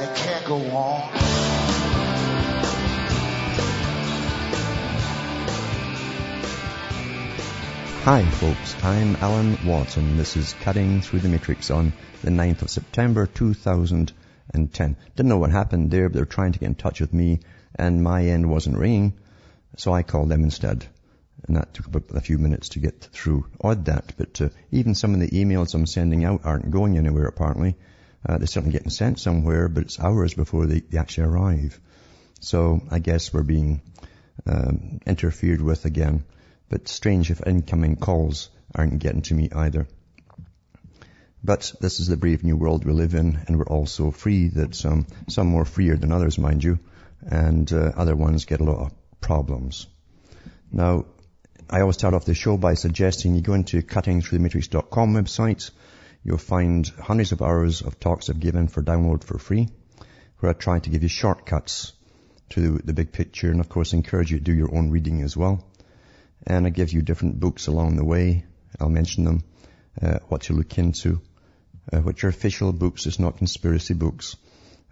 and it can't go on. Hi folks, I'm Alan Watt and this is Cutting Through the Matrix on the 9th of September 2010. Didn't know what happened there, but they were trying to get in touch with me and my end wasn't ringing, so I called them instead. And that took a few minutes to get through. Odd that, but uh, even some of the emails I'm sending out aren't going anywhere apparently. Uh, they're certainly getting sent somewhere, but it's hours before they, they actually arrive. So I guess we're being um, interfered with again. But strange if incoming calls aren't getting to me either. But this is the brave new world we live in, and we're all so free that some, some more freer than others, mind you, and uh, other ones get a lot of problems. Now, I always start off the show by suggesting you go into cuttingthroughthematrix.com website. You'll find hundreds of hours of talks I've given for download for free, where I try to give you shortcuts to the big picture and of course encourage you to do your own reading as well. And I give you different books along the way. I'll mention them, uh, what to look into, uh, which are official books, it's not conspiracy books,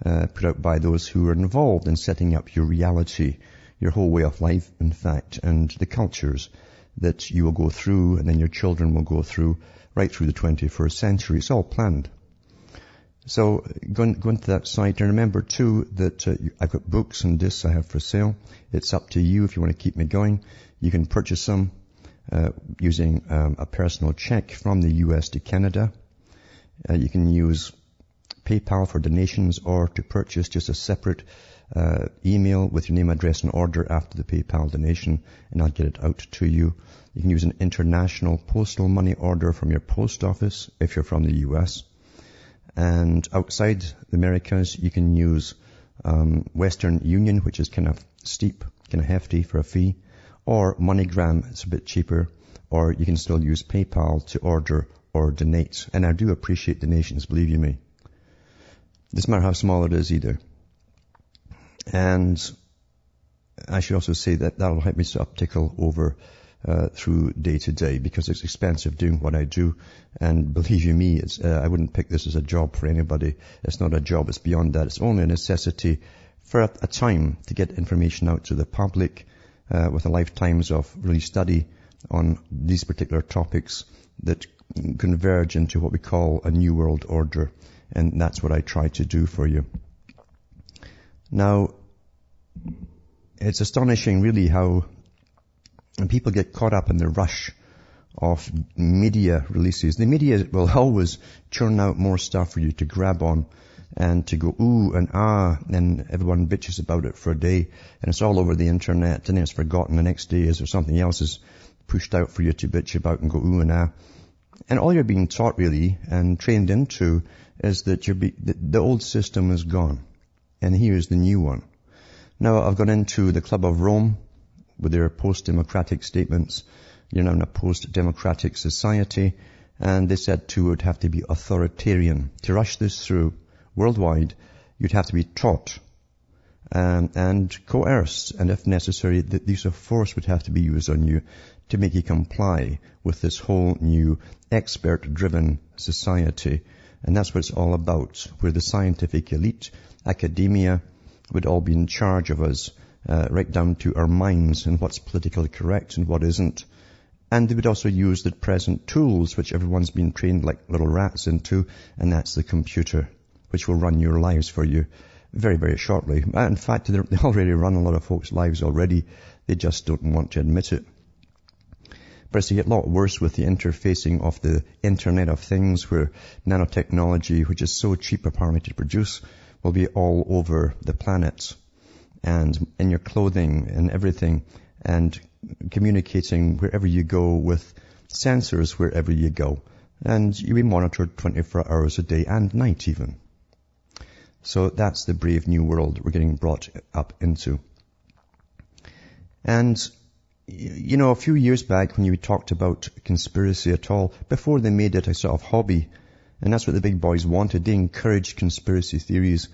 uh, put out by those who are involved in setting up your reality, your whole way of life, in fact, and the cultures that you will go through and then your children will go through right through the 21st century. It's all planned. So go, go into that site and remember too that uh, I've got books and discs I have for sale. It's up to you if you want to keep me going. You can purchase them uh, using um, a personal check from the US to Canada. Uh, you can use PayPal for donations or to purchase just a separate uh, email with your name, address and order after the PayPal donation and I'll get it out to you. You can use an international postal money order from your post office if you're from the US. And outside the Americas, you can use um, Western Union, which is kind of steep, kind of hefty for a fee, or MoneyGram, it's a bit cheaper, or you can still use PayPal to order or donate. And I do appreciate donations, believe you me. Doesn't matter how small it is either. And I should also say that that'll help me to uptickle over uh, through day to day because it's expensive doing what I do. And believe you me, uh, I wouldn't pick this as a job for anybody. It's not a job. It's beyond that. It's only a necessity for a, a time to get information out to the public uh, with a lifetimes of really study on these particular topics that converge into what we call a new world order. And that's what I try to do for you. Now, it's astonishing really how people get caught up in the rush of media releases. The media will always churn out more stuff for you to grab on and to go ooh and ah and everyone bitches about it for a day and it's all over the internet and it's forgotten the next day as there something else is pushed out for you to bitch about and go ooh and ah. And all you're being taught really and trained into is that be, the, old system is gone and here's the new one. Now I've gone into the Club of Rome with their post-democratic statements. You're now in a post-democratic society and they said too it would have to be authoritarian. To rush this through worldwide, you'd have to be taught um, and coerced, and if necessary, the use of force would have to be used on you to make you comply with this whole new expert-driven society. And that's what it's all about, where the scientific elite academia would all be in charge of us, uh, right down to our minds and what's politically correct and what isn't. And they would also use the present tools which everyone's been trained like little rats into, and that's the computer, which will run your lives for you very, very shortly. In fact, they already run a lot of folks' lives already. They just don't want to admit it. But it's a lot worse with the interfacing of the Internet of Things where nanotechnology, which is so cheap apparently to produce, will be all over the planet and in your clothing and everything and communicating wherever you go with sensors wherever you go. And you'll be monitored 24 hours a day and night even. So that's the brave new world we're getting brought up into. And, you know, a few years back when you talked about conspiracy at all, before they made it a sort of hobby, and that's what the big boys wanted, they encouraged conspiracy theories,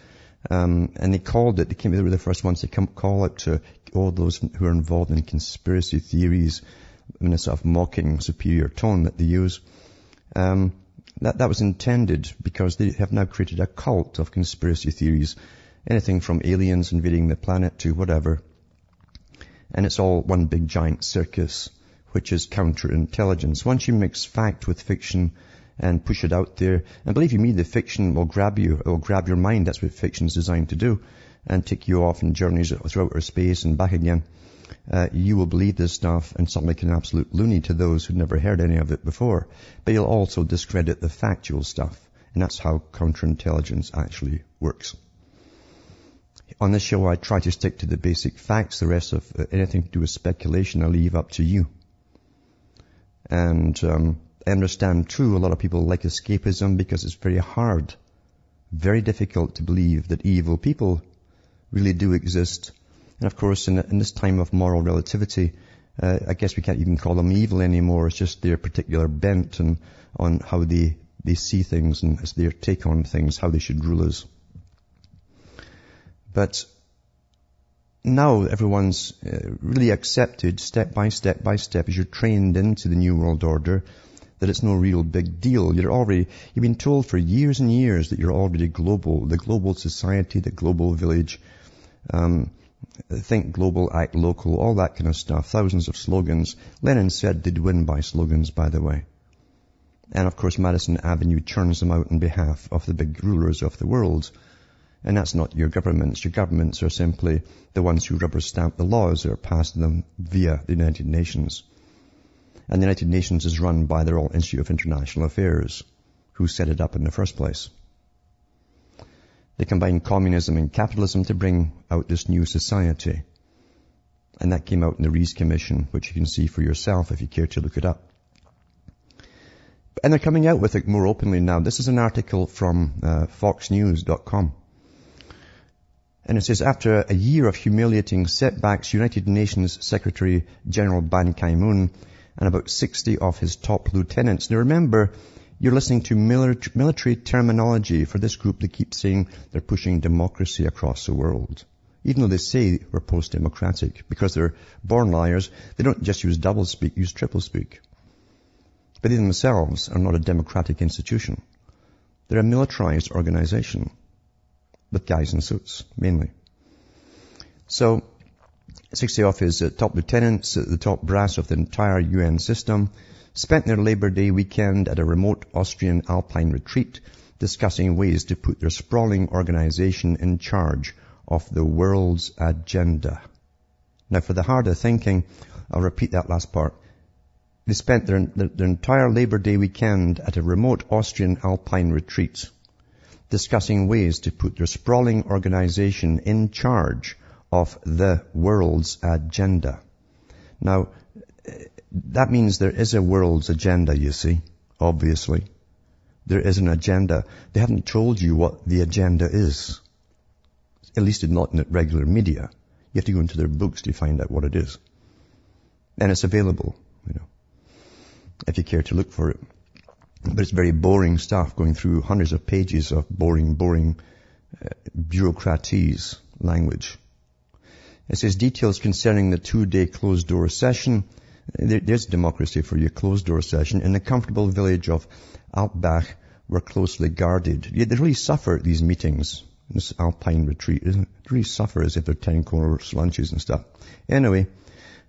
um, and they called it, they came, they were the first ones to come, call it to all those who are involved in conspiracy theories in a sort of mocking, superior tone that they use. Um, that, that was intended because they have now created a cult of conspiracy theories. Anything from aliens invading the planet to whatever. And it's all one big giant circus, which is counterintelligence. Once you mix fact with fiction and push it out there, and believe you me, the fiction will grab you, it will grab your mind. That's what fiction is designed to do. And take you off in journeys through outer space and back again. Uh, you will believe this stuff and sound like an absolute loony to those who've never heard any of it before. But you'll also discredit the factual stuff. And that's how counterintelligence actually works. On this show, I try to stick to the basic facts. The rest of uh, anything to do with speculation, I leave up to you. And um, I understand too, a lot of people like escapism because it's very hard, very difficult to believe that evil people really do exist. And of course, in, in this time of moral relativity, uh, I guess we can't even call them evil anymore. It's just their particular bent and on how they, they see things and it's their take on things, how they should rule us. But now everyone's uh, really accepted step by step by step as you're trained into the New World Order that it's no real big deal. You're already, you've been told for years and years that you're already global, the global society, the global village, um, think global, act local, all that kind of stuff. Thousands of slogans. Lenin said they'd win by slogans, by the way. And of course Madison Avenue churns them out on behalf of the big rulers of the world. And that's not your governments. Your governments are simply the ones who rubber stamp the laws that are passed them via the United Nations. And the United Nations is run by the Royal Institute of International Affairs, who set it up in the first place. They combine communism and capitalism to bring out this new society. And that came out in the Reece Commission, which you can see for yourself if you care to look it up. And they're coming out with it more openly now. This is an article from uh, foxnews.com. And it says, after a year of humiliating setbacks, United Nations Secretary General Ban Ki-moon and about 60 of his top lieutenants. Now remember, you're listening to military terminology for this group that keeps saying they're pushing democracy across the world. Even though they say we're post-democratic, because they're born liars, they don't just use double speak, use triple speak. But they themselves are not a democratic institution. They're a militarized organization with guys in suits, mainly. So, 60 of his uh, top lieutenants, uh, the top brass of the entire UN system, spent their Labor Day weekend at a remote Austrian alpine retreat discussing ways to put their sprawling organization in charge of the world's agenda. Now for the harder thinking, I'll repeat that last part. They spent their, their, their entire Labor Day weekend at a remote Austrian alpine retreat discussing ways to put their sprawling organization in charge of the world's agenda. Now, that means there is a world's agenda, you see, obviously. There is an agenda. They haven't told you what the agenda is. At least not in the regular media. You have to go into their books to find out what it is. And it's available, you know, if you care to look for it. But it's very boring stuff going through hundreds of pages of boring, boring uh, language. It says details concerning the two-day closed-door session. There's democracy for your closed-door session in the comfortable village of Alpbach were closely guarded. Yet They really suffer at these meetings, this alpine retreat. They really suffer as if they're 10 course lunches and stuff. Anyway,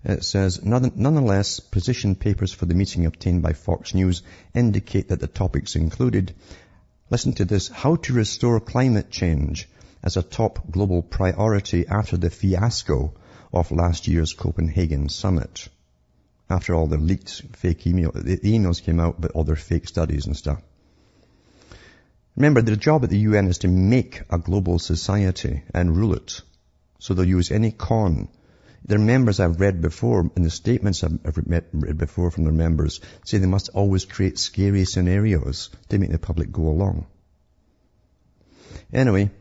it says, nonetheless, position papers for the meeting obtained by Fox News indicate that the topics included, listen to this, how to restore climate change as a top global priority after the fiasco of last year's Copenhagen summit. After all the leaked fake email, the emails came out, but all their fake studies and stuff. Remember, the job at the UN is to make a global society and rule it. So they'll use any con their members I've read before, and the statements I've read before from their members, say they must always create scary scenarios to make the public go along. Anyway,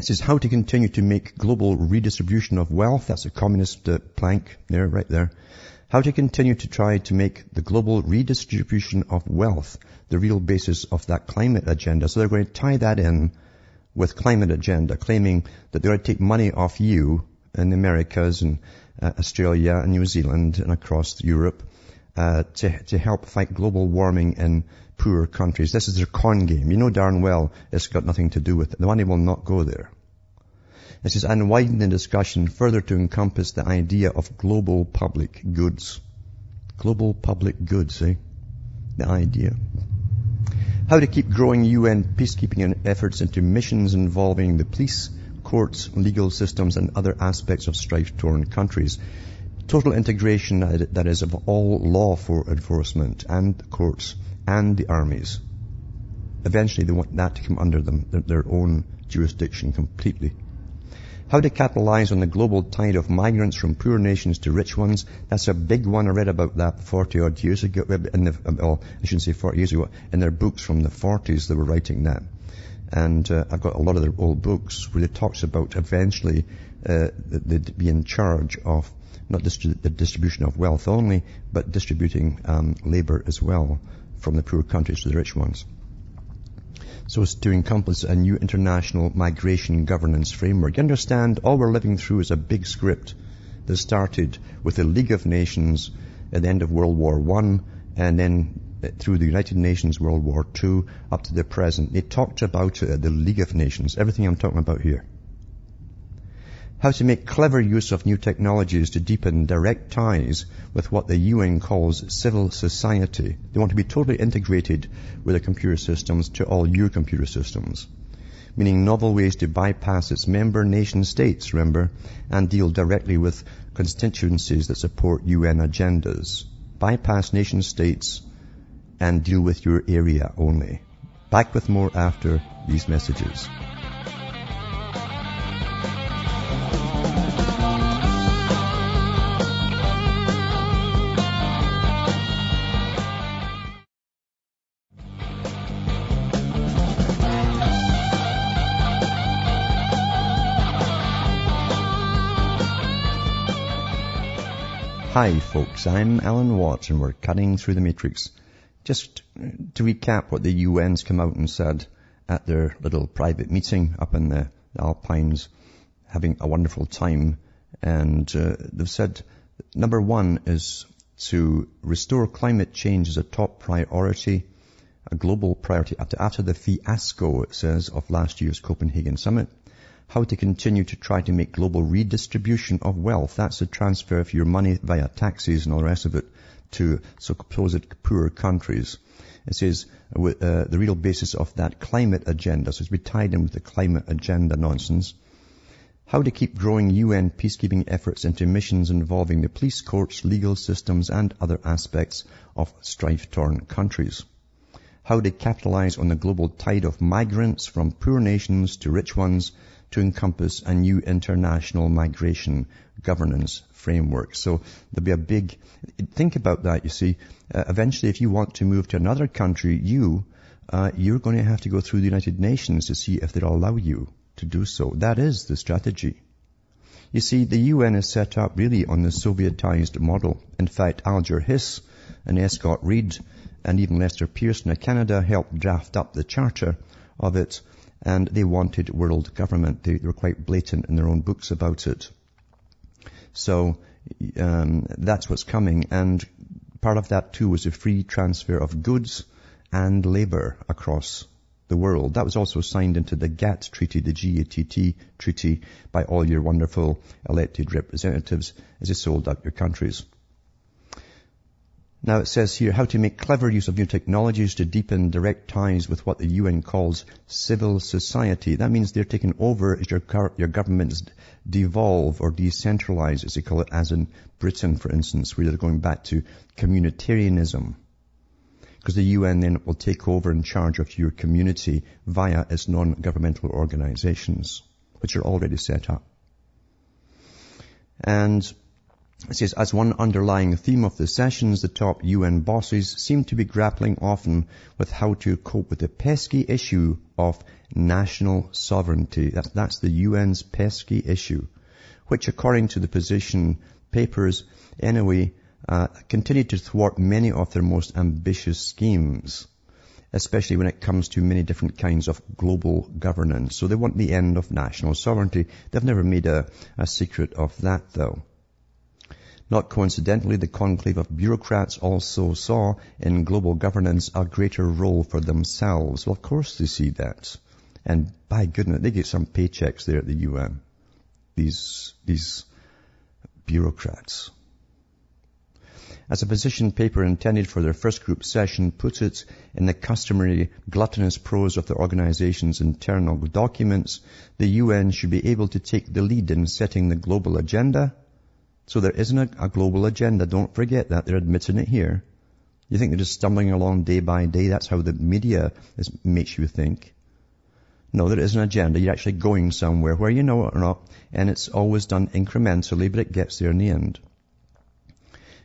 It says how to continue to make global redistribution of wealth. That's a communist uh, plank there, right there. How to continue to try to make the global redistribution of wealth the real basis of that climate agenda. So they're going to tie that in with climate agenda, claiming that they're going to take money off you in the Americas and uh, Australia and New Zealand and across Europe uh, to, to help fight global warming in poor countries. This is their con game. You know darn well it's got nothing to do with it. The money will not go there. It says, and widen the discussion further to encompass the idea of global public goods. Global public goods, eh? The idea. How to keep growing UN peacekeeping efforts into missions involving the police, courts, legal systems, and other aspects of strife-torn countries. Total integration, that is, of all law for enforcement and courts and the armies. Eventually they want that to come under them, their own jurisdiction completely. How to capitalize on the global tide of migrants from poor nations to rich ones. That's a big one. I read about that 40 odd years ago, in the, well, I shouldn't say 40 years ago, in their books from the 40s they were writing that. And uh, I've got a lot of their old books where it talks about eventually uh, they'd be in charge of not distri- the distribution of wealth only, but distributing um, labor as well from the poor countries to the rich ones so as to encompass a new international migration governance framework. You understand, all we're living through is a big script that started with the League of Nations at the end of World War One, and then through the United Nations World War Two up to the present. They talked about uh, the League of Nations, everything I'm talking about here how to make clever use of new technologies to deepen direct ties with what the UN calls civil society. They want to be totally integrated with the computer systems to all your computer systems. Meaning novel ways to bypass its member nation states, remember, and deal directly with constituencies that support UN agendas. Bypass nation states and deal with your area only. Back with more after these messages. Hi folks, I'm Alan Watts and we're cutting through the matrix. Just to recap what the UN's come out and said at their little private meeting up in the Alpines, having a wonderful time. And uh, they've said number one is to restore climate change as a top priority, a global priority after, after the fiasco, it says, of last year's Copenhagen summit how to continue to try to make global redistribution of wealth. That's the transfer of your money via taxes and all the rest of it to supposed poor countries. It says uh, the real basis of that climate agenda. So it's be tied in with the climate agenda nonsense. How to keep growing UN peacekeeping efforts into missions involving the police, courts, legal systems and other aspects of strife-torn countries. How to capitalize on the global tide of migrants from poor nations to rich ones to encompass a new international migration governance framework. So there'll be a big, think about that, you see. Uh, eventually, if you want to move to another country, you, uh, you're going to have to go through the United Nations to see if they'll allow you to do so. That is the strategy. You see, the UN is set up really on the Sovietized model. In fact, Alger Hiss and Escott Reid and even Lester Pearson of Canada helped draft up the charter of it and they wanted world government. They, they were quite blatant in their own books about it. So um, that's what's coming, and part of that too was a free transfer of goods and labour across the world. That was also signed into the GATT treaty, the GATT treaty, by all your wonderful elected representatives as they sold out your countries. Now it says here how to make clever use of new technologies to deepen direct ties with what the UN calls civil society. That means they're taking over as your, your governments devolve or decentralize, as they call it, as in Britain, for instance, where they're going back to communitarianism. Because the UN then will take over in charge of your community via its non-governmental organizations, which are already set up. And It says, as one underlying theme of the sessions, the top UN bosses seem to be grappling often with how to cope with the pesky issue of national sovereignty. That's, the UN's pesky issue, which according to the position papers, anyway, uh, continue to thwart many of their most ambitious schemes, especially when it comes to many different kinds of global governance. So they want the end of national sovereignty. They've never made a, a secret of that though. Not coincidentally, the conclave of bureaucrats also saw in global governance a greater role for themselves. Well, of course they see that. And by goodness, they get some paychecks there at the UN. These, these bureaucrats. As a position paper intended for their first group session puts it in the customary gluttonous prose of the organization's internal documents, the UN should be able to take the lead in setting the global agenda. So there isn't a, a global agenda. Don't forget that. They're admitting it here. You think they're just stumbling along day by day? That's how the media is, makes you think. No, there is an agenda. You're actually going somewhere, where you know it or not, and it's always done incrementally, but it gets there in the end.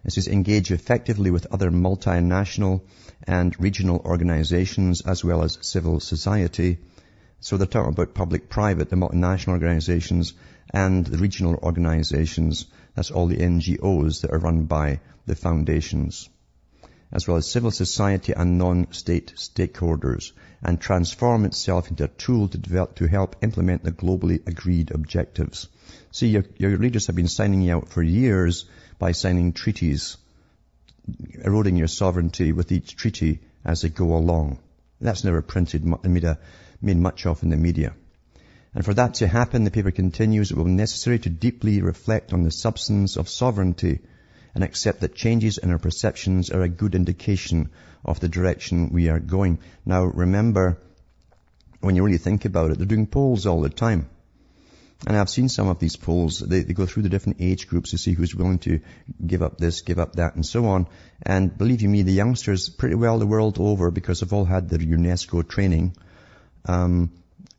It says engage effectively with other multinational and regional organizations as well as civil society. So they're talking about public-private, the multinational organizations and the regional organizations. That's all the NGOs that are run by the foundations as well as civil society and non-state stakeholders and transform itself into a tool to develop, to help implement the globally agreed objectives. See, your, your leaders have been signing you out for years by signing treaties, eroding your sovereignty with each treaty as they go along. That's never printed and made, a, made much of in the media. And for that to happen, the paper continues, it will be necessary to deeply reflect on the substance of sovereignty and accept that changes in our perceptions are a good indication of the direction we are going. Now remember, when you really think about it, they're doing polls all the time. And I've seen some of these polls. They, they, go through the different age groups to see who's willing to give up this, give up that, and so on. And believe you me, the youngsters pretty well the world over, because they've all had their UNESCO training, um,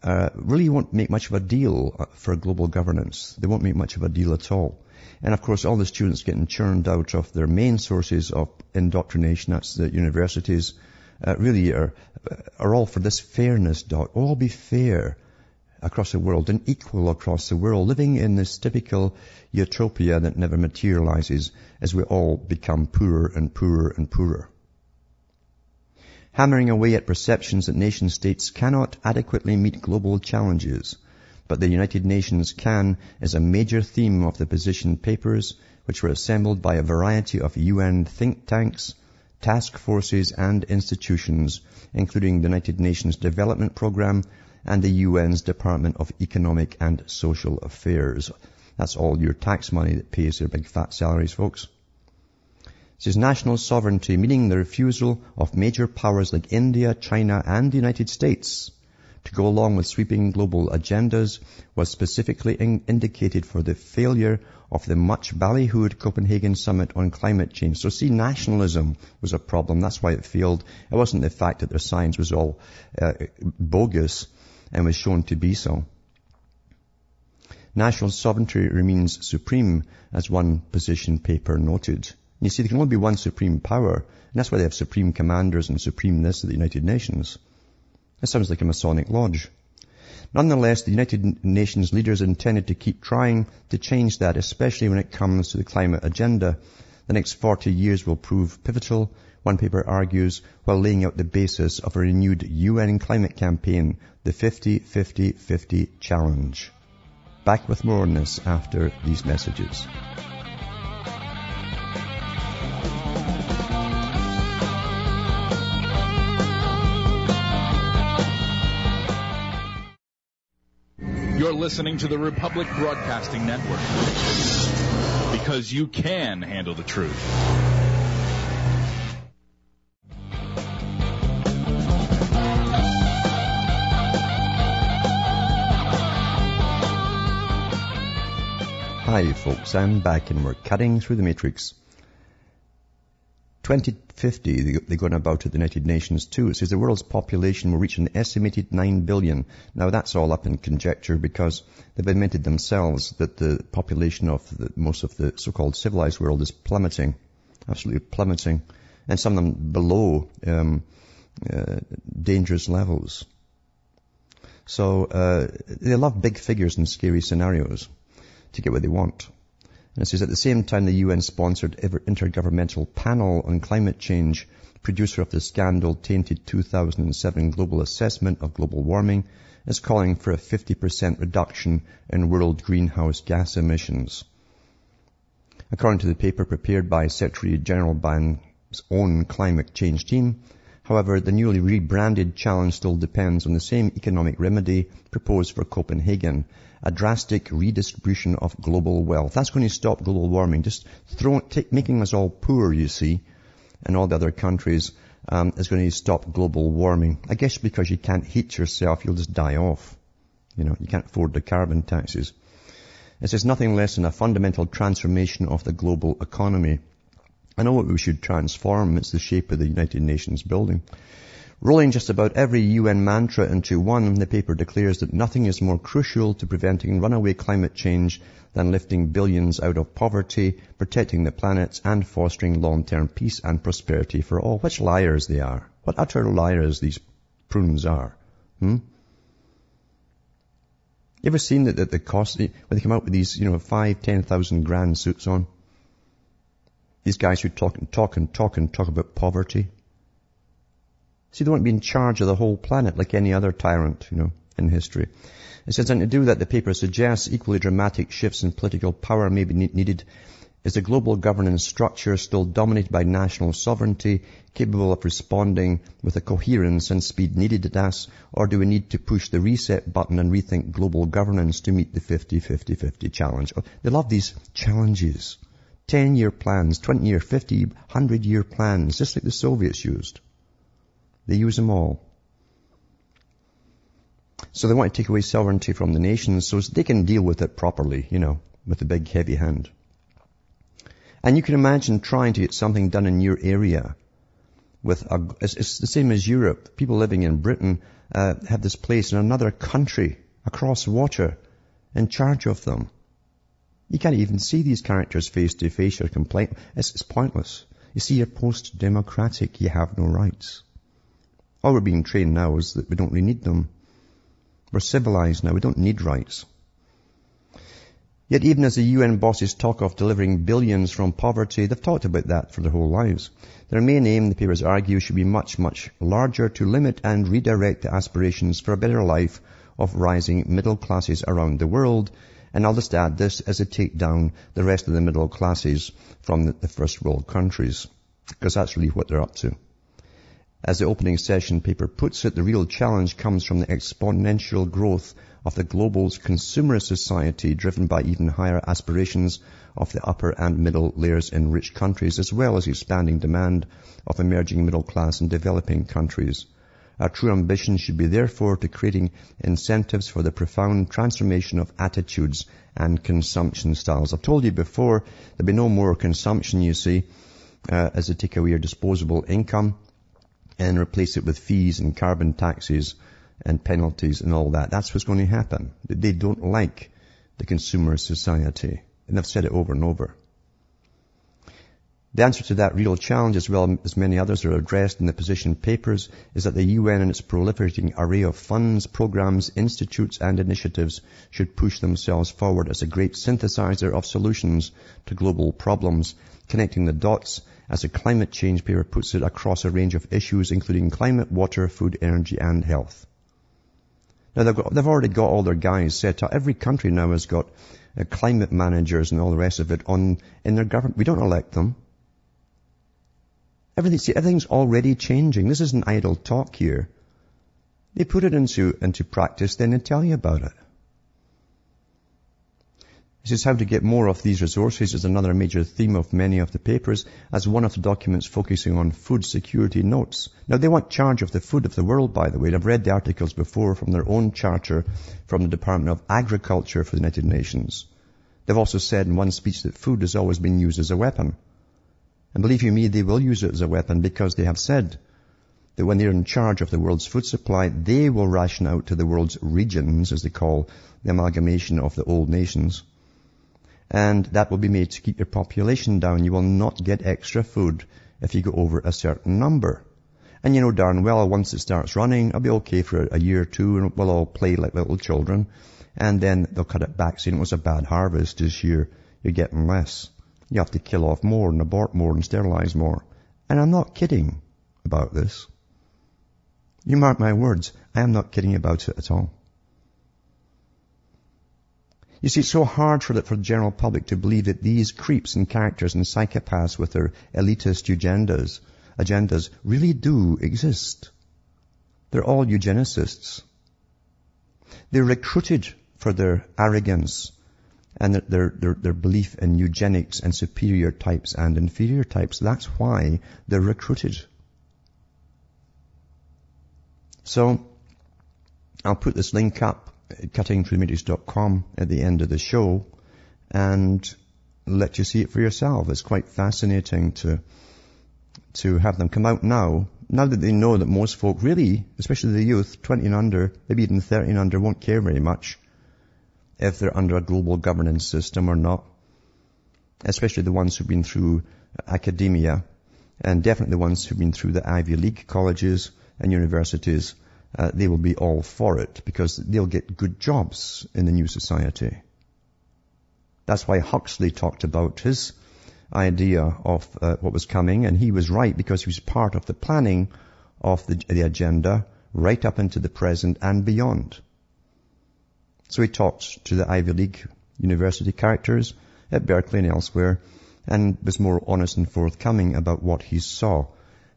uh, really won't make much of a deal uh, for global governance. They won't make much of a deal at all. And of course, all the students getting churned out of their main sources of indoctrination, that's the universities, uh, really are, are all for this fairness dot. All be fair across the world and equal across the world, living in this typical utopia that never materializes as we all become poorer and poorer and poorer. Hammering away at perceptions that nation states cannot adequately meet global challenges but the United Nations can is a major theme of the position papers, which were assembled by a variety of UN think tanks, task forces and institutions, including the United Nations Development Programme and the UN's Department of Economic and Social Affairs. That's all your tax money that pays their big fat salaries, folks. Says national sovereignty, meaning the refusal of major powers like India, China and the United States to go along with sweeping global agendas was specifically in- indicated for the failure of the much ballyhooed Copenhagen summit on climate change. So see, nationalism was a problem. That's why it failed. It wasn't the fact that their science was all uh, bogus and was shown to be so. National sovereignty remains supreme, as one position paper noted. You see, there can only be one supreme power, and that's why they have supreme commanders and supreme this at the United Nations. That sounds like a Masonic lodge. Nonetheless, the United Nations leaders intended to keep trying to change that, especially when it comes to the climate agenda. The next 40 years will prove pivotal, one paper argues, while laying out the basis of a renewed UN climate campaign, the 50-50-50 challenge. Back with more on this after these messages. You're listening to the Republic Broadcasting Network because you can handle the truth. Hi folks, I'm back and we're cutting through the matrix. 2050, they're going about at the United Nations too. It says the world's population will reach an estimated 9 billion. Now that's all up in conjecture because they've admitted themselves that the population of the, most of the so-called civilized world is plummeting, absolutely plummeting, and some of them below um, uh, dangerous levels. So uh, they love big figures and scary scenarios to get what they want. And it says at the same time the UN-sponsored Intergovernmental Panel on Climate Change, producer of the scandal-tainted 2007 Global Assessment of Global Warming, is calling for a 50% reduction in world greenhouse gas emissions. According to the paper prepared by Secretary General Ban's own climate change team, However, the newly rebranded challenge still depends on the same economic remedy proposed for Copenhagen, a drastic redistribution of global wealth. That's going to stop global warming, just throw, making us all poor, you see, and all the other countries um, is going to stop global warming. I guess because you can't heat yourself, you'll just die off. You know, you can't afford the carbon taxes. It says nothing less than a fundamental transformation of the global economy. I know what we should transform. It's the shape of the United Nations building. Rolling just about every UN mantra into one, the paper declares that nothing is more crucial to preventing runaway climate change than lifting billions out of poverty, protecting the planet, and fostering long-term peace and prosperity for all. Which liars they are. What utter liars these prunes are. Hmm? You ever seen that, that the cost, when they come out with these, you know, five, ten thousand grand suits on? These guys who talk and talk and talk and talk about poverty. See, they want to be in charge of the whole planet like any other tyrant, you know, in history. It says, and to do that, the paper suggests equally dramatic shifts in political power may be needed. Is the global governance structure still dominated by national sovereignty, capable of responding with the coherence and speed needed at us, or do we need to push the reset button and rethink global governance to meet the 50-50-50 challenge? Oh, they love these challenges. 10 year plans, 20 year, 50, 100 year plans, just like the Soviets used. They use them all. So they want to take away sovereignty from the nations so they can deal with it properly, you know, with a big heavy hand. And you can imagine trying to get something done in your area with a, it's, it's the same as Europe. People living in Britain uh, have this place in another country across water in charge of them. You can't even see these characters face to face or complain. It's, it's pointless. You see, you're post-democratic. You have no rights. All we're being trained now is that we don't really need them. We're civilized now. We don't need rights. Yet even as the UN bosses talk of delivering billions from poverty, they've talked about that for their whole lives. Their main aim, the papers argue, should be much, much larger to limit and redirect the aspirations for a better life of rising middle classes around the world and I'll just add this as a take down the rest of the middle classes from the first world countries, because that's really what they're up to. As the opening session paper puts it, the real challenge comes from the exponential growth of the global consumer society driven by even higher aspirations of the upper and middle layers in rich countries as well as expanding demand of emerging middle class in developing countries. Our true ambition should be therefore to creating incentives for the profound transformation of attitudes and consumption styles. I've told you before, there'll be no more consumption, you see, uh, as they take away your disposable income and replace it with fees and carbon taxes and penalties and all that. That's what's going to happen. They don't like the consumer society. And I've said it over and over. The answer to that real challenge, as well as many others are addressed in the position papers, is that the UN and its proliferating array of funds, programs, institutes and initiatives should push themselves forward as a great synthesizer of solutions to global problems, connecting the dots, as a climate change paper puts it, across a range of issues including climate, water, food, energy and health. Now they've, got, they've already got all their guys set up. Every country now has got uh, climate managers and all the rest of it on in their government. We don't elect them. Everything, see, everything's already changing. This isn't idle talk here. They put it into, into practice, then they tell you about it. This is how to get more of these resources is another major theme of many of the papers, as one of the documents focusing on food security notes. Now they want charge of the food of the world, by the way. I've read the articles before from their own charter from the Department of Agriculture for the United Nations. They've also said in one speech that food has always been used as a weapon. And believe you me, they will use it as a weapon because they have said that when they're in charge of the world's food supply, they will ration out to the world's regions, as they call the amalgamation of the old nations. And that will be made to keep your population down. You will not get extra food if you go over a certain number. And you know darn well, once it starts running, it'll be okay for a year or two, and we'll all play like little children. And then they'll cut it back, saying it was a bad harvest this year. You're getting less. You have to kill off more and abort more and sterilize more. And I'm not kidding about this. You mark my words, I am not kidding about it at all. You see, it's so hard for the, for the general public to believe that these creeps and characters and psychopaths with their elitist agendas, agendas really do exist. They're all eugenicists. They're recruited for their arrogance and their, their, their belief in eugenics and superior types and inferior types. That's why they're recruited. So, I'll put this link up at cuttingthroughthematrix.com at the end of the show and let you see it for yourself. It's quite fascinating to, to have them come out now. Now that they know that most folk really, especially the youth, 20 and under, maybe even 30 and under, won't care very much if they're under a global governance system or not. Especially the ones who've been through academia and definitely the ones who've been through the Ivy League colleges and universities. Uh, they will be all for it because they'll get good jobs in the new society. That's why Huxley talked about his idea of uh, what was coming, and he was right because he was part of the planning of the, the agenda right up into the present and beyond. So he talked to the Ivy League university characters at Berkeley and elsewhere and was more honest and forthcoming about what he saw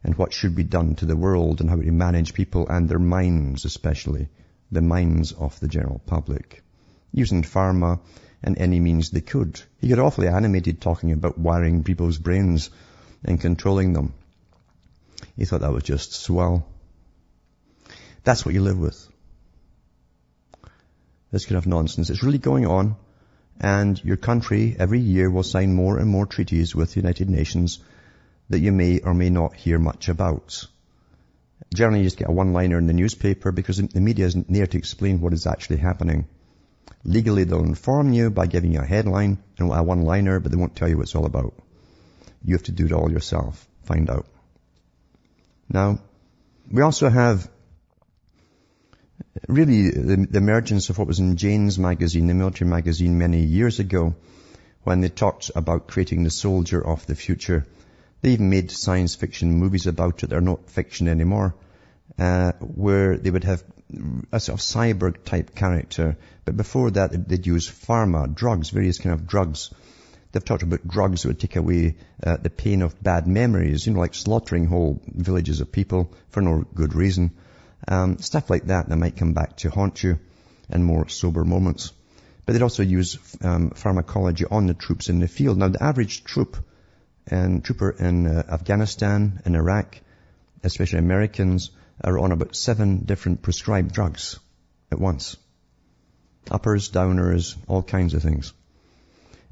and what should be done to the world and how to manage people and their minds especially, the minds of the general public, using pharma and any means they could. He got awfully animated talking about wiring people's brains and controlling them. He thought that was just swell. That's what you live with this kind of nonsense. It's really going on. And your country every year will sign more and more treaties with the United Nations that you may or may not hear much about. Generally, you just get a one-liner in the newspaper because the media isn't there to explain what is actually happening. Legally, they'll inform you by giving you a headline and a one-liner, but they won't tell you what it's all about. You have to do it all yourself. Find out. Now, we also have really the, the, emergence of what was in Jane's magazine, the military magazine many years ago, when they talked about creating the soldier of the future. They even made science fiction movies about it. They're not fiction anymore, uh, where they would have a sort of cyborg type character. But before that, they'd use pharma, drugs, various kind of drugs. They've talked about drugs that would take away uh, the pain of bad memories, you know, like slaughtering whole villages of people for no good reason. Um, stuff like that that might come back to haunt you in more sober moments. But they'd also use um, pharmacology on the troops in the field. Now, the average troop and trooper in uh, Afghanistan and Iraq, especially Americans, are on about seven different prescribed drugs at once. Uppers, downers, all kinds of things.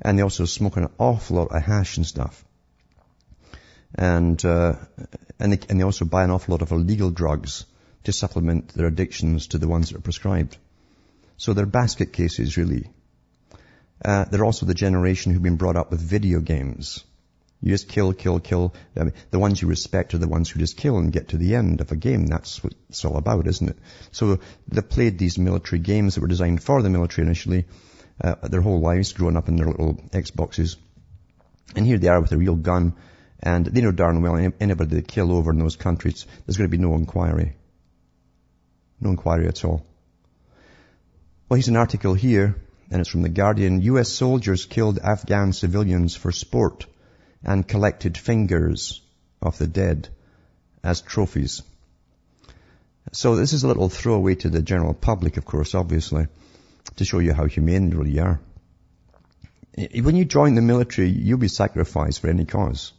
And they also smoke an awful lot of hash and stuff. And, uh, and, they, and they also buy an awful lot of illegal drugs to supplement their addictions to the ones that are prescribed. So they're basket cases, really. Uh, they're also the generation who've been brought up with video games. You just kill, kill, kill. I mean, the ones you respect are the ones who just kill and get to the end of a game. That's what it's all about, isn't it? So they played these military games that were designed for the military initially, uh, their whole lives growing up in their little Xboxes. And here they are with a real gun, and they know darn well anybody they kill over in those countries, there's going to be no inquiry. No inquiry at all. Well, here's an article here, and it's from The Guardian. U.S. soldiers killed Afghan civilians for sport and collected fingers of the dead as trophies. So this is a little throwaway to the general public, of course, obviously, to show you how humane they really are. Eh, when you join the military, you'll be sacrificed for any cause.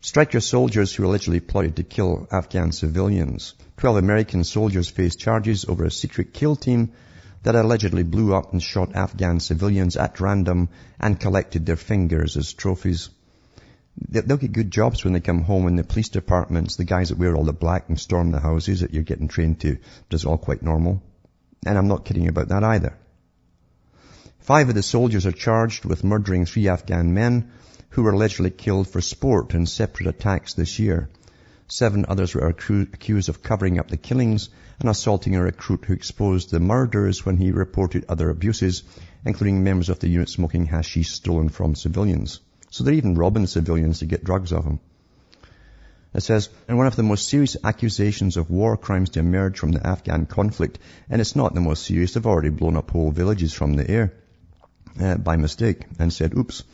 Stryker soldiers who allegedly plotted to kill Afghan civilians. Twelve American soldiers face charges over a secret kill team that allegedly blew up and shot Afghan civilians at random and collected their fingers as trophies. They'll get good jobs when they come home in the police departments. The guys that wear all the black and storm the houses that you're getting trained to does all quite normal. And I'm not kidding about that either. Five of the soldiers are charged with murdering three Afghan men who were allegedly killed for sport in separate attacks this year. Seven others were accused of covering up the killings and assaulting a recruit who exposed the murders when he reported other abuses, including members of the unit smoking hashish stolen from civilians. So they're even robbing civilians to get drugs off them. It says, and one of the most serious accusations of war crimes to emerge from the Afghan conflict, and it's not the most serious, they've already blown up whole villages from the air uh, by mistake and said, oops.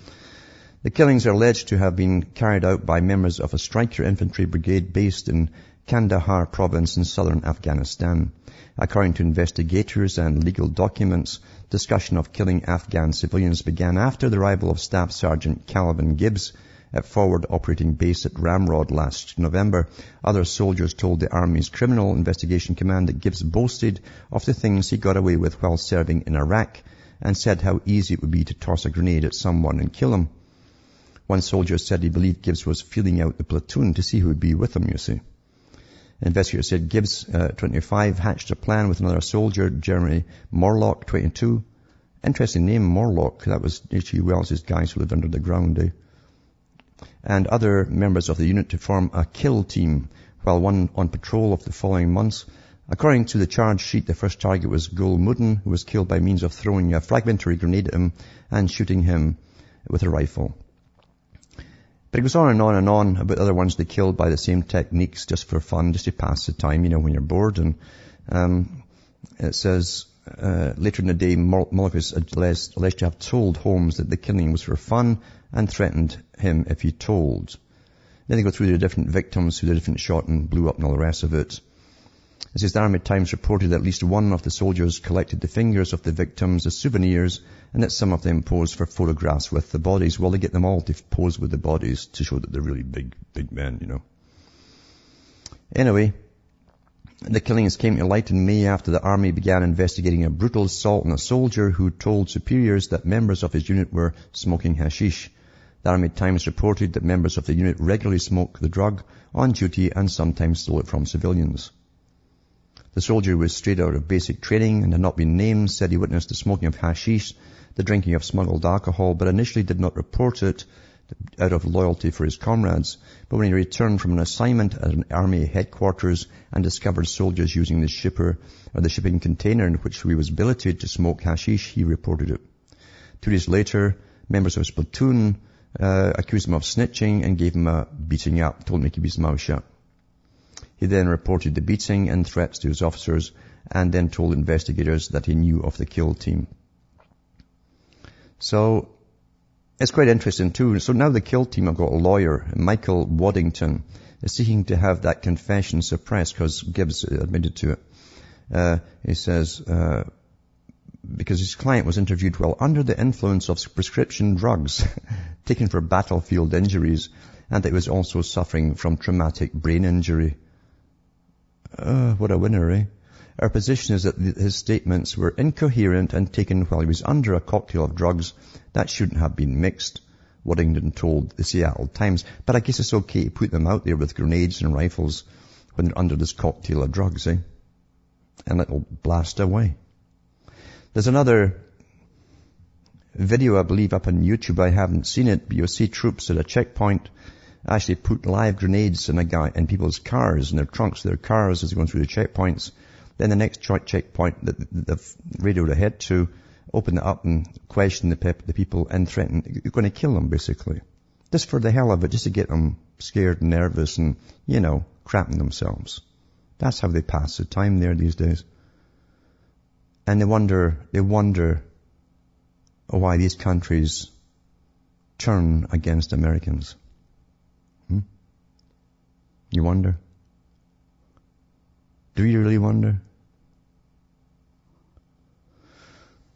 The killings are alleged to have been carried out by members of a Stryker infantry brigade based in Kandahar province in southern Afghanistan. According to investigators and legal documents, discussion of killing Afghan civilians began after the arrival of Staff Sergeant Calvin Gibbs at Forward Operating Base at Ramrod last November. Other soldiers told the Army's Criminal Investigation Command that Gibbs boasted of the things he got away with while serving in Iraq and said how easy it would be to toss a grenade at someone and kill him. One soldier said he believed Gibbs was feeling out the platoon to see who would be with him, you see. Investigators said Gibbs, uh, 25, hatched a plan with another soldier, Jeremy Morlock, 22. Interesting name, Morlock. That was H.G. Wells' guys who lived under the ground, eh? And other members of the unit to form a kill team while one on patrol of the following months According to the charge sheet, the first target was Gul Muddin, who was killed by means of throwing a fragmentary grenade at him and shooting him with a rifle. But it goes on and on and on about other ones they killed by the same techniques just for fun, just to pass the time, you know, when you're bored. And um, it says uh, later in the day, Morlock alleged, alleged to have told Holmes that the killing was for fun and threatened him if he told. Then they go through the different victims who the different shot and blew up and all the rest of it. It says the Army Times reported that at least one of the soldiers collected the fingers of the victims as souvenirs and that some of them posed for photographs with the bodies. Well, they get them all to pose with the bodies to show that they're really big, big men, you know. Anyway, the killings came to light in May after the army began investigating a brutal assault on a soldier who told superiors that members of his unit were smoking hashish. The Army Times reported that members of the unit regularly smoke the drug on duty and sometimes stole it from civilians. The soldier was straight out of basic training and had not been named, said he witnessed the smoking of hashish, the drinking of smuggled alcohol, but initially did not report it out of loyalty for his comrades. But when he returned from an assignment at an army headquarters and discovered soldiers using the shipper or the shipping container in which he was billeted to smoke hashish, he reported it. Two days later, members of his platoon uh, accused him of snitching and gave him a beating up, told him to keep his mouth shut. He then reported the beating and threats to his officers and then told investigators that he knew of the kill team. So it's quite interesting too. So now the kill team have got a lawyer, Michael Waddington, is seeking to have that confession suppressed because Gibbs admitted to it. Uh, he says, uh, because his client was interviewed while under the influence of prescription drugs taken for battlefield injuries and that he was also suffering from traumatic brain injury. Uh, what a winner, eh? Our position is that his statements were incoherent and taken while he was under a cocktail of drugs that shouldn't have been mixed. Waddington told the Seattle Times. But I guess it's okay to put them out there with grenades and rifles when they're under this cocktail of drugs, eh? And it'll blast away. There's another video, I believe, up on YouTube. I haven't seen it, but you'll see troops at a checkpoint actually put live grenades in a guy in people's cars in their trunks, their cars as they're going through the checkpoints. Then the next checkpoint that they've radioed ahead to, open it up and question the, the people and threaten, you're going to kill them basically. Just for the hell of it, just to get them scared and nervous and, you know, crapping themselves. That's how they pass the time there these days. And they wonder, they wonder why these countries turn against Americans. You wonder? Do you really wonder?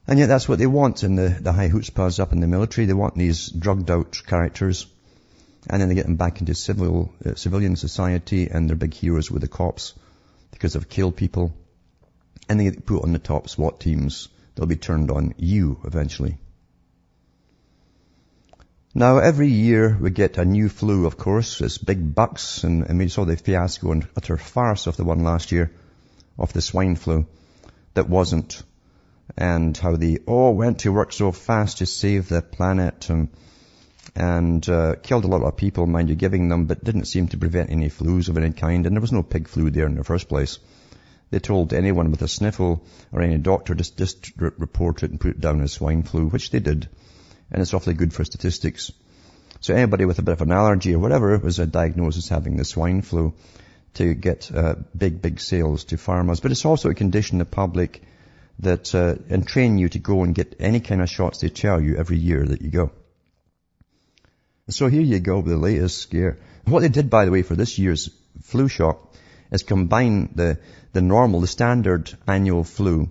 And yet that's what they want in the, the high chutzpahs up in the military. They want these drugged out characters and then they get them back into civil, uh, civilian society and they're big heroes with the cops because they've killed people. And they get put on the top SWAT teams. They'll be turned on you eventually. Now, every year we get a new flu, of course. It's big bucks, and, and we saw the fiasco and utter farce of the one last year, of the swine flu, that wasn't. And how they all went to work so fast to save the planet and, and uh, killed a lot of people, mind you, giving them, but didn't seem to prevent any flus of any kind. And there was no pig flu there in the first place. They told anyone with a sniffle or any doctor just, just report it and put it down as swine flu, which they did. And it's awfully good for statistics. So anybody with a bit of an allergy or whatever was diagnosed as having the swine flu to get uh, big, big sales to farmers. But it's also a condition the public that uh, and train you to go and get any kind of shots they tell you every year that you go. So here you go with the latest scare. What they did, by the way, for this year's flu shot is combine the, the normal, the standard annual flu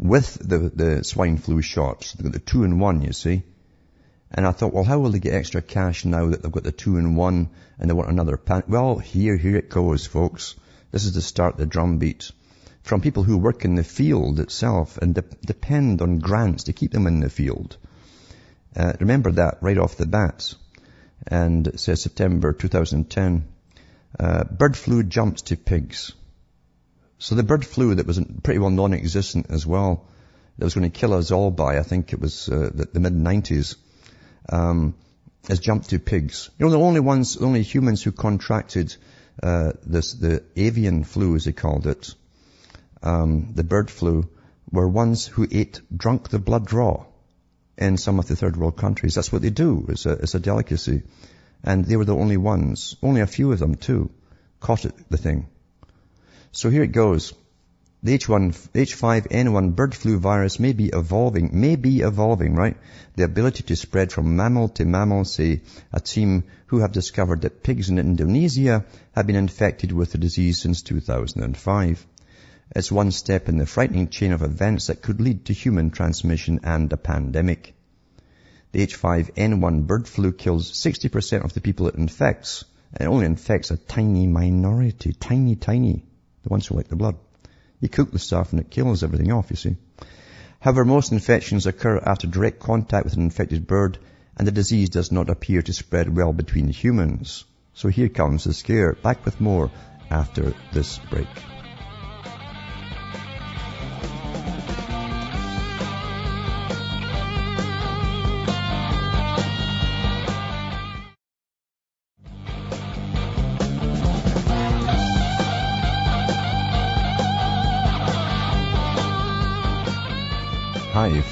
with the, the swine flu shots. They've got the two in one, you see. And I thought, well, how will they get extra cash now that they've got the two in one and they want another pan? Well, here, here it goes, folks. This is to start the drumbeat from people who work in the field itself and de- depend on grants to keep them in the field. Uh, remember that right off the bat. And it says September 2010. Uh, bird flu jumps to pigs. So the bird flu that was pretty well non-existent as well, that was going to kill us all by, I think it was uh, the, the mid-90s, um, has jumped to pigs. You know, the only ones, the only humans who contracted uh, this, the avian flu, as they called it, um, the bird flu, were ones who ate, drunk the blood raw in some of the third world countries. That's what they do. It's a, it's a delicacy. And they were the only ones, only a few of them too, caught it, the thing. So here it goes. The H1, H5N1 bird flu virus may be evolving, may be evolving, right? The ability to spread from mammal to mammal, say a team who have discovered that pigs in Indonesia have been infected with the disease since 2005. It's one step in the frightening chain of events that could lead to human transmission and a pandemic. The H5N1 bird flu kills 60% of the people it infects, it only infects a tiny minority, tiny, tiny, the ones who like the blood. You cook the stuff and it kills everything off, you see. However, most infections occur after direct contact with an infected bird and the disease does not appear to spread well between humans. So here comes the scare. Back with more after this break.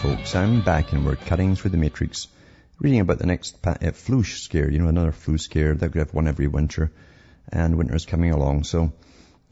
Folks, I'm back and we're cutting through the matrix, reading about the next pa- uh, flu scare, you know, another flu scare. They could have one every winter, and winter's coming along. So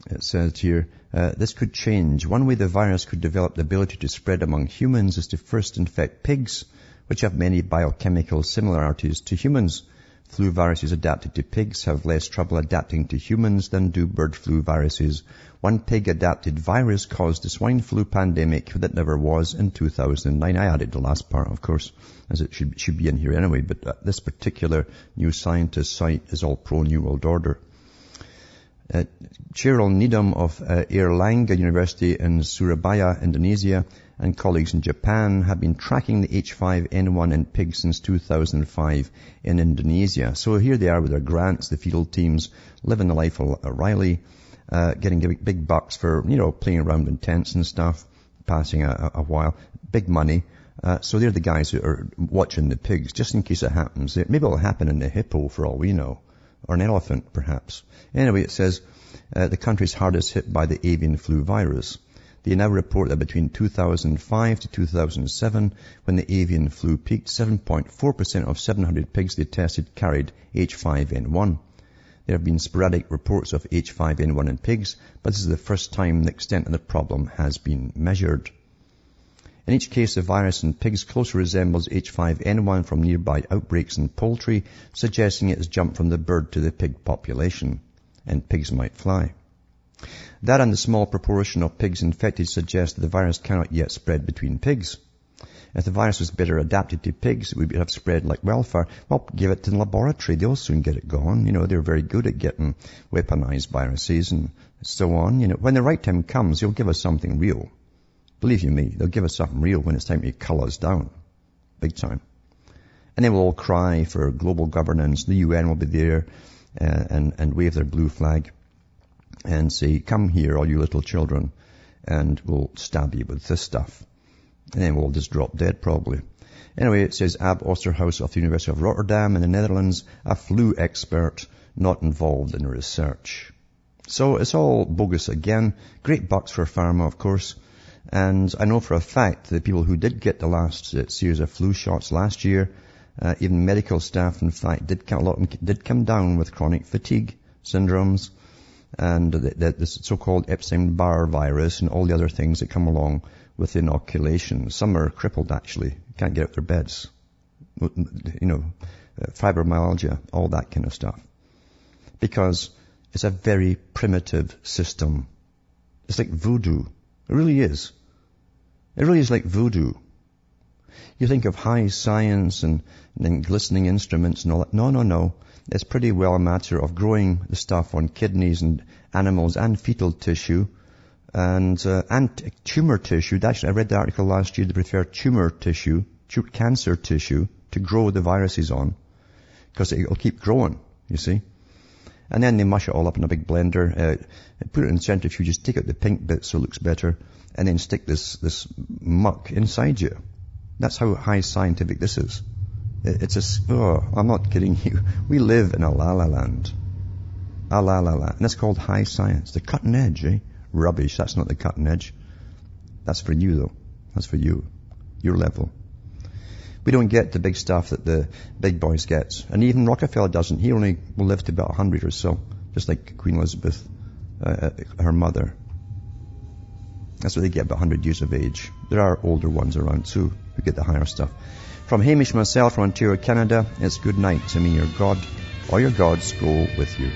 it says here, uh, this could change. One way the virus could develop the ability to spread among humans is to first infect pigs, which have many biochemical similarities to humans. Flu viruses adapted to pigs have less trouble adapting to humans than do bird flu viruses. One pig-adapted virus caused the swine flu pandemic that never was in 2009. I added the last part, of course, as it should, should be in here anyway, but uh, this particular new scientist site is all pro-New World Order. Uh, Chairul Nidom of uh, Airlangga University in Surabaya, Indonesia, and colleagues in Japan have been tracking the H5N1 in pigs since 2005 in Indonesia. So here they are with their grants, the field teams, living the life of Riley, uh, getting big bucks for, you know, playing around in tents and stuff, passing a, a while, big money. Uh, so they're the guys who are watching the pigs, just in case it happens. Maybe it'll happen in the hippo for all we know, or an elephant perhaps. Anyway, it says uh, the country's hardest hit by the avian flu virus. They now report that between 2005 to 2007, when the avian flu peaked, 7.4% of 700 pigs they tested carried H5N1. There have been sporadic reports of H5N1 in pigs, but this is the first time the extent of the problem has been measured. In each case, the virus in pigs closely resembles H5N1 from nearby outbreaks in poultry, suggesting it has jumped from the bird to the pig population. And pigs might fly. That and the small proportion of pigs infected suggests that the virus cannot yet spread between pigs. If the virus was better adapted to pigs, it would have spread like wildfire. Well, give it to the laboratory. They'll soon get it gone. You know, they're very good at getting weaponized viruses and so on. You know, when the right time comes, they'll give us something real. Believe you me, they'll give us something real when it's time to cull us down. Big time. And they will all cry for global governance. The UN will be there uh, and, and wave their blue flag and say, come here, all you little children, and we'll stab you with this stuff. And then we'll just drop dead probably. Anyway, it says Ab Osterhaus of the University of Rotterdam in the Netherlands, a flu expert not involved in research. So it's all bogus again. Great bucks for pharma, of course. And I know for a fact that people who did get the last uh, series of flu shots last year, uh, even medical staff, in fact, did come, a lot did come down with chronic fatigue syndromes and the, the, the so-called Epstein-Barr virus and all the other things that come along with inoculation. Some are crippled actually, can't get out of their beds. You know, uh, fibromyalgia, all that kind of stuff. Because it's a very primitive system. It's like voodoo. It really is. It really is like voodoo. You think of high science and, and glistening instruments and all that. No, no, no. It's pretty well a matter of growing the stuff on kidneys and animals and fetal tissue and, uh, and tumor tissue. Actually, I read the article last year. They prefer tumor tissue, cancer tissue to grow the viruses on because it'll keep growing, you see. And then they mush it all up in a big blender, uh, put it in centrifuges, take out the pink bit so it looks better, and then stick this, this muck inside you. That's how high scientific this is. It's a, oh, I'm not kidding you. We live in a la la land. A la la la. And it's called high science. The cutting edge, eh? Rubbish. That's not the cutting edge. That's for you though. That's for you. Your level. We don't get the big stuff that the big boys get. And even Rockefeller doesn't. He only will live to about 100 or so. Just like Queen Elizabeth, uh, uh her mother. That's what they get, about 100 years of age. There are older ones around too who get the higher stuff. From Hamish myself from Ontario, Canada, it's good night to me, your God, or your gods go with you.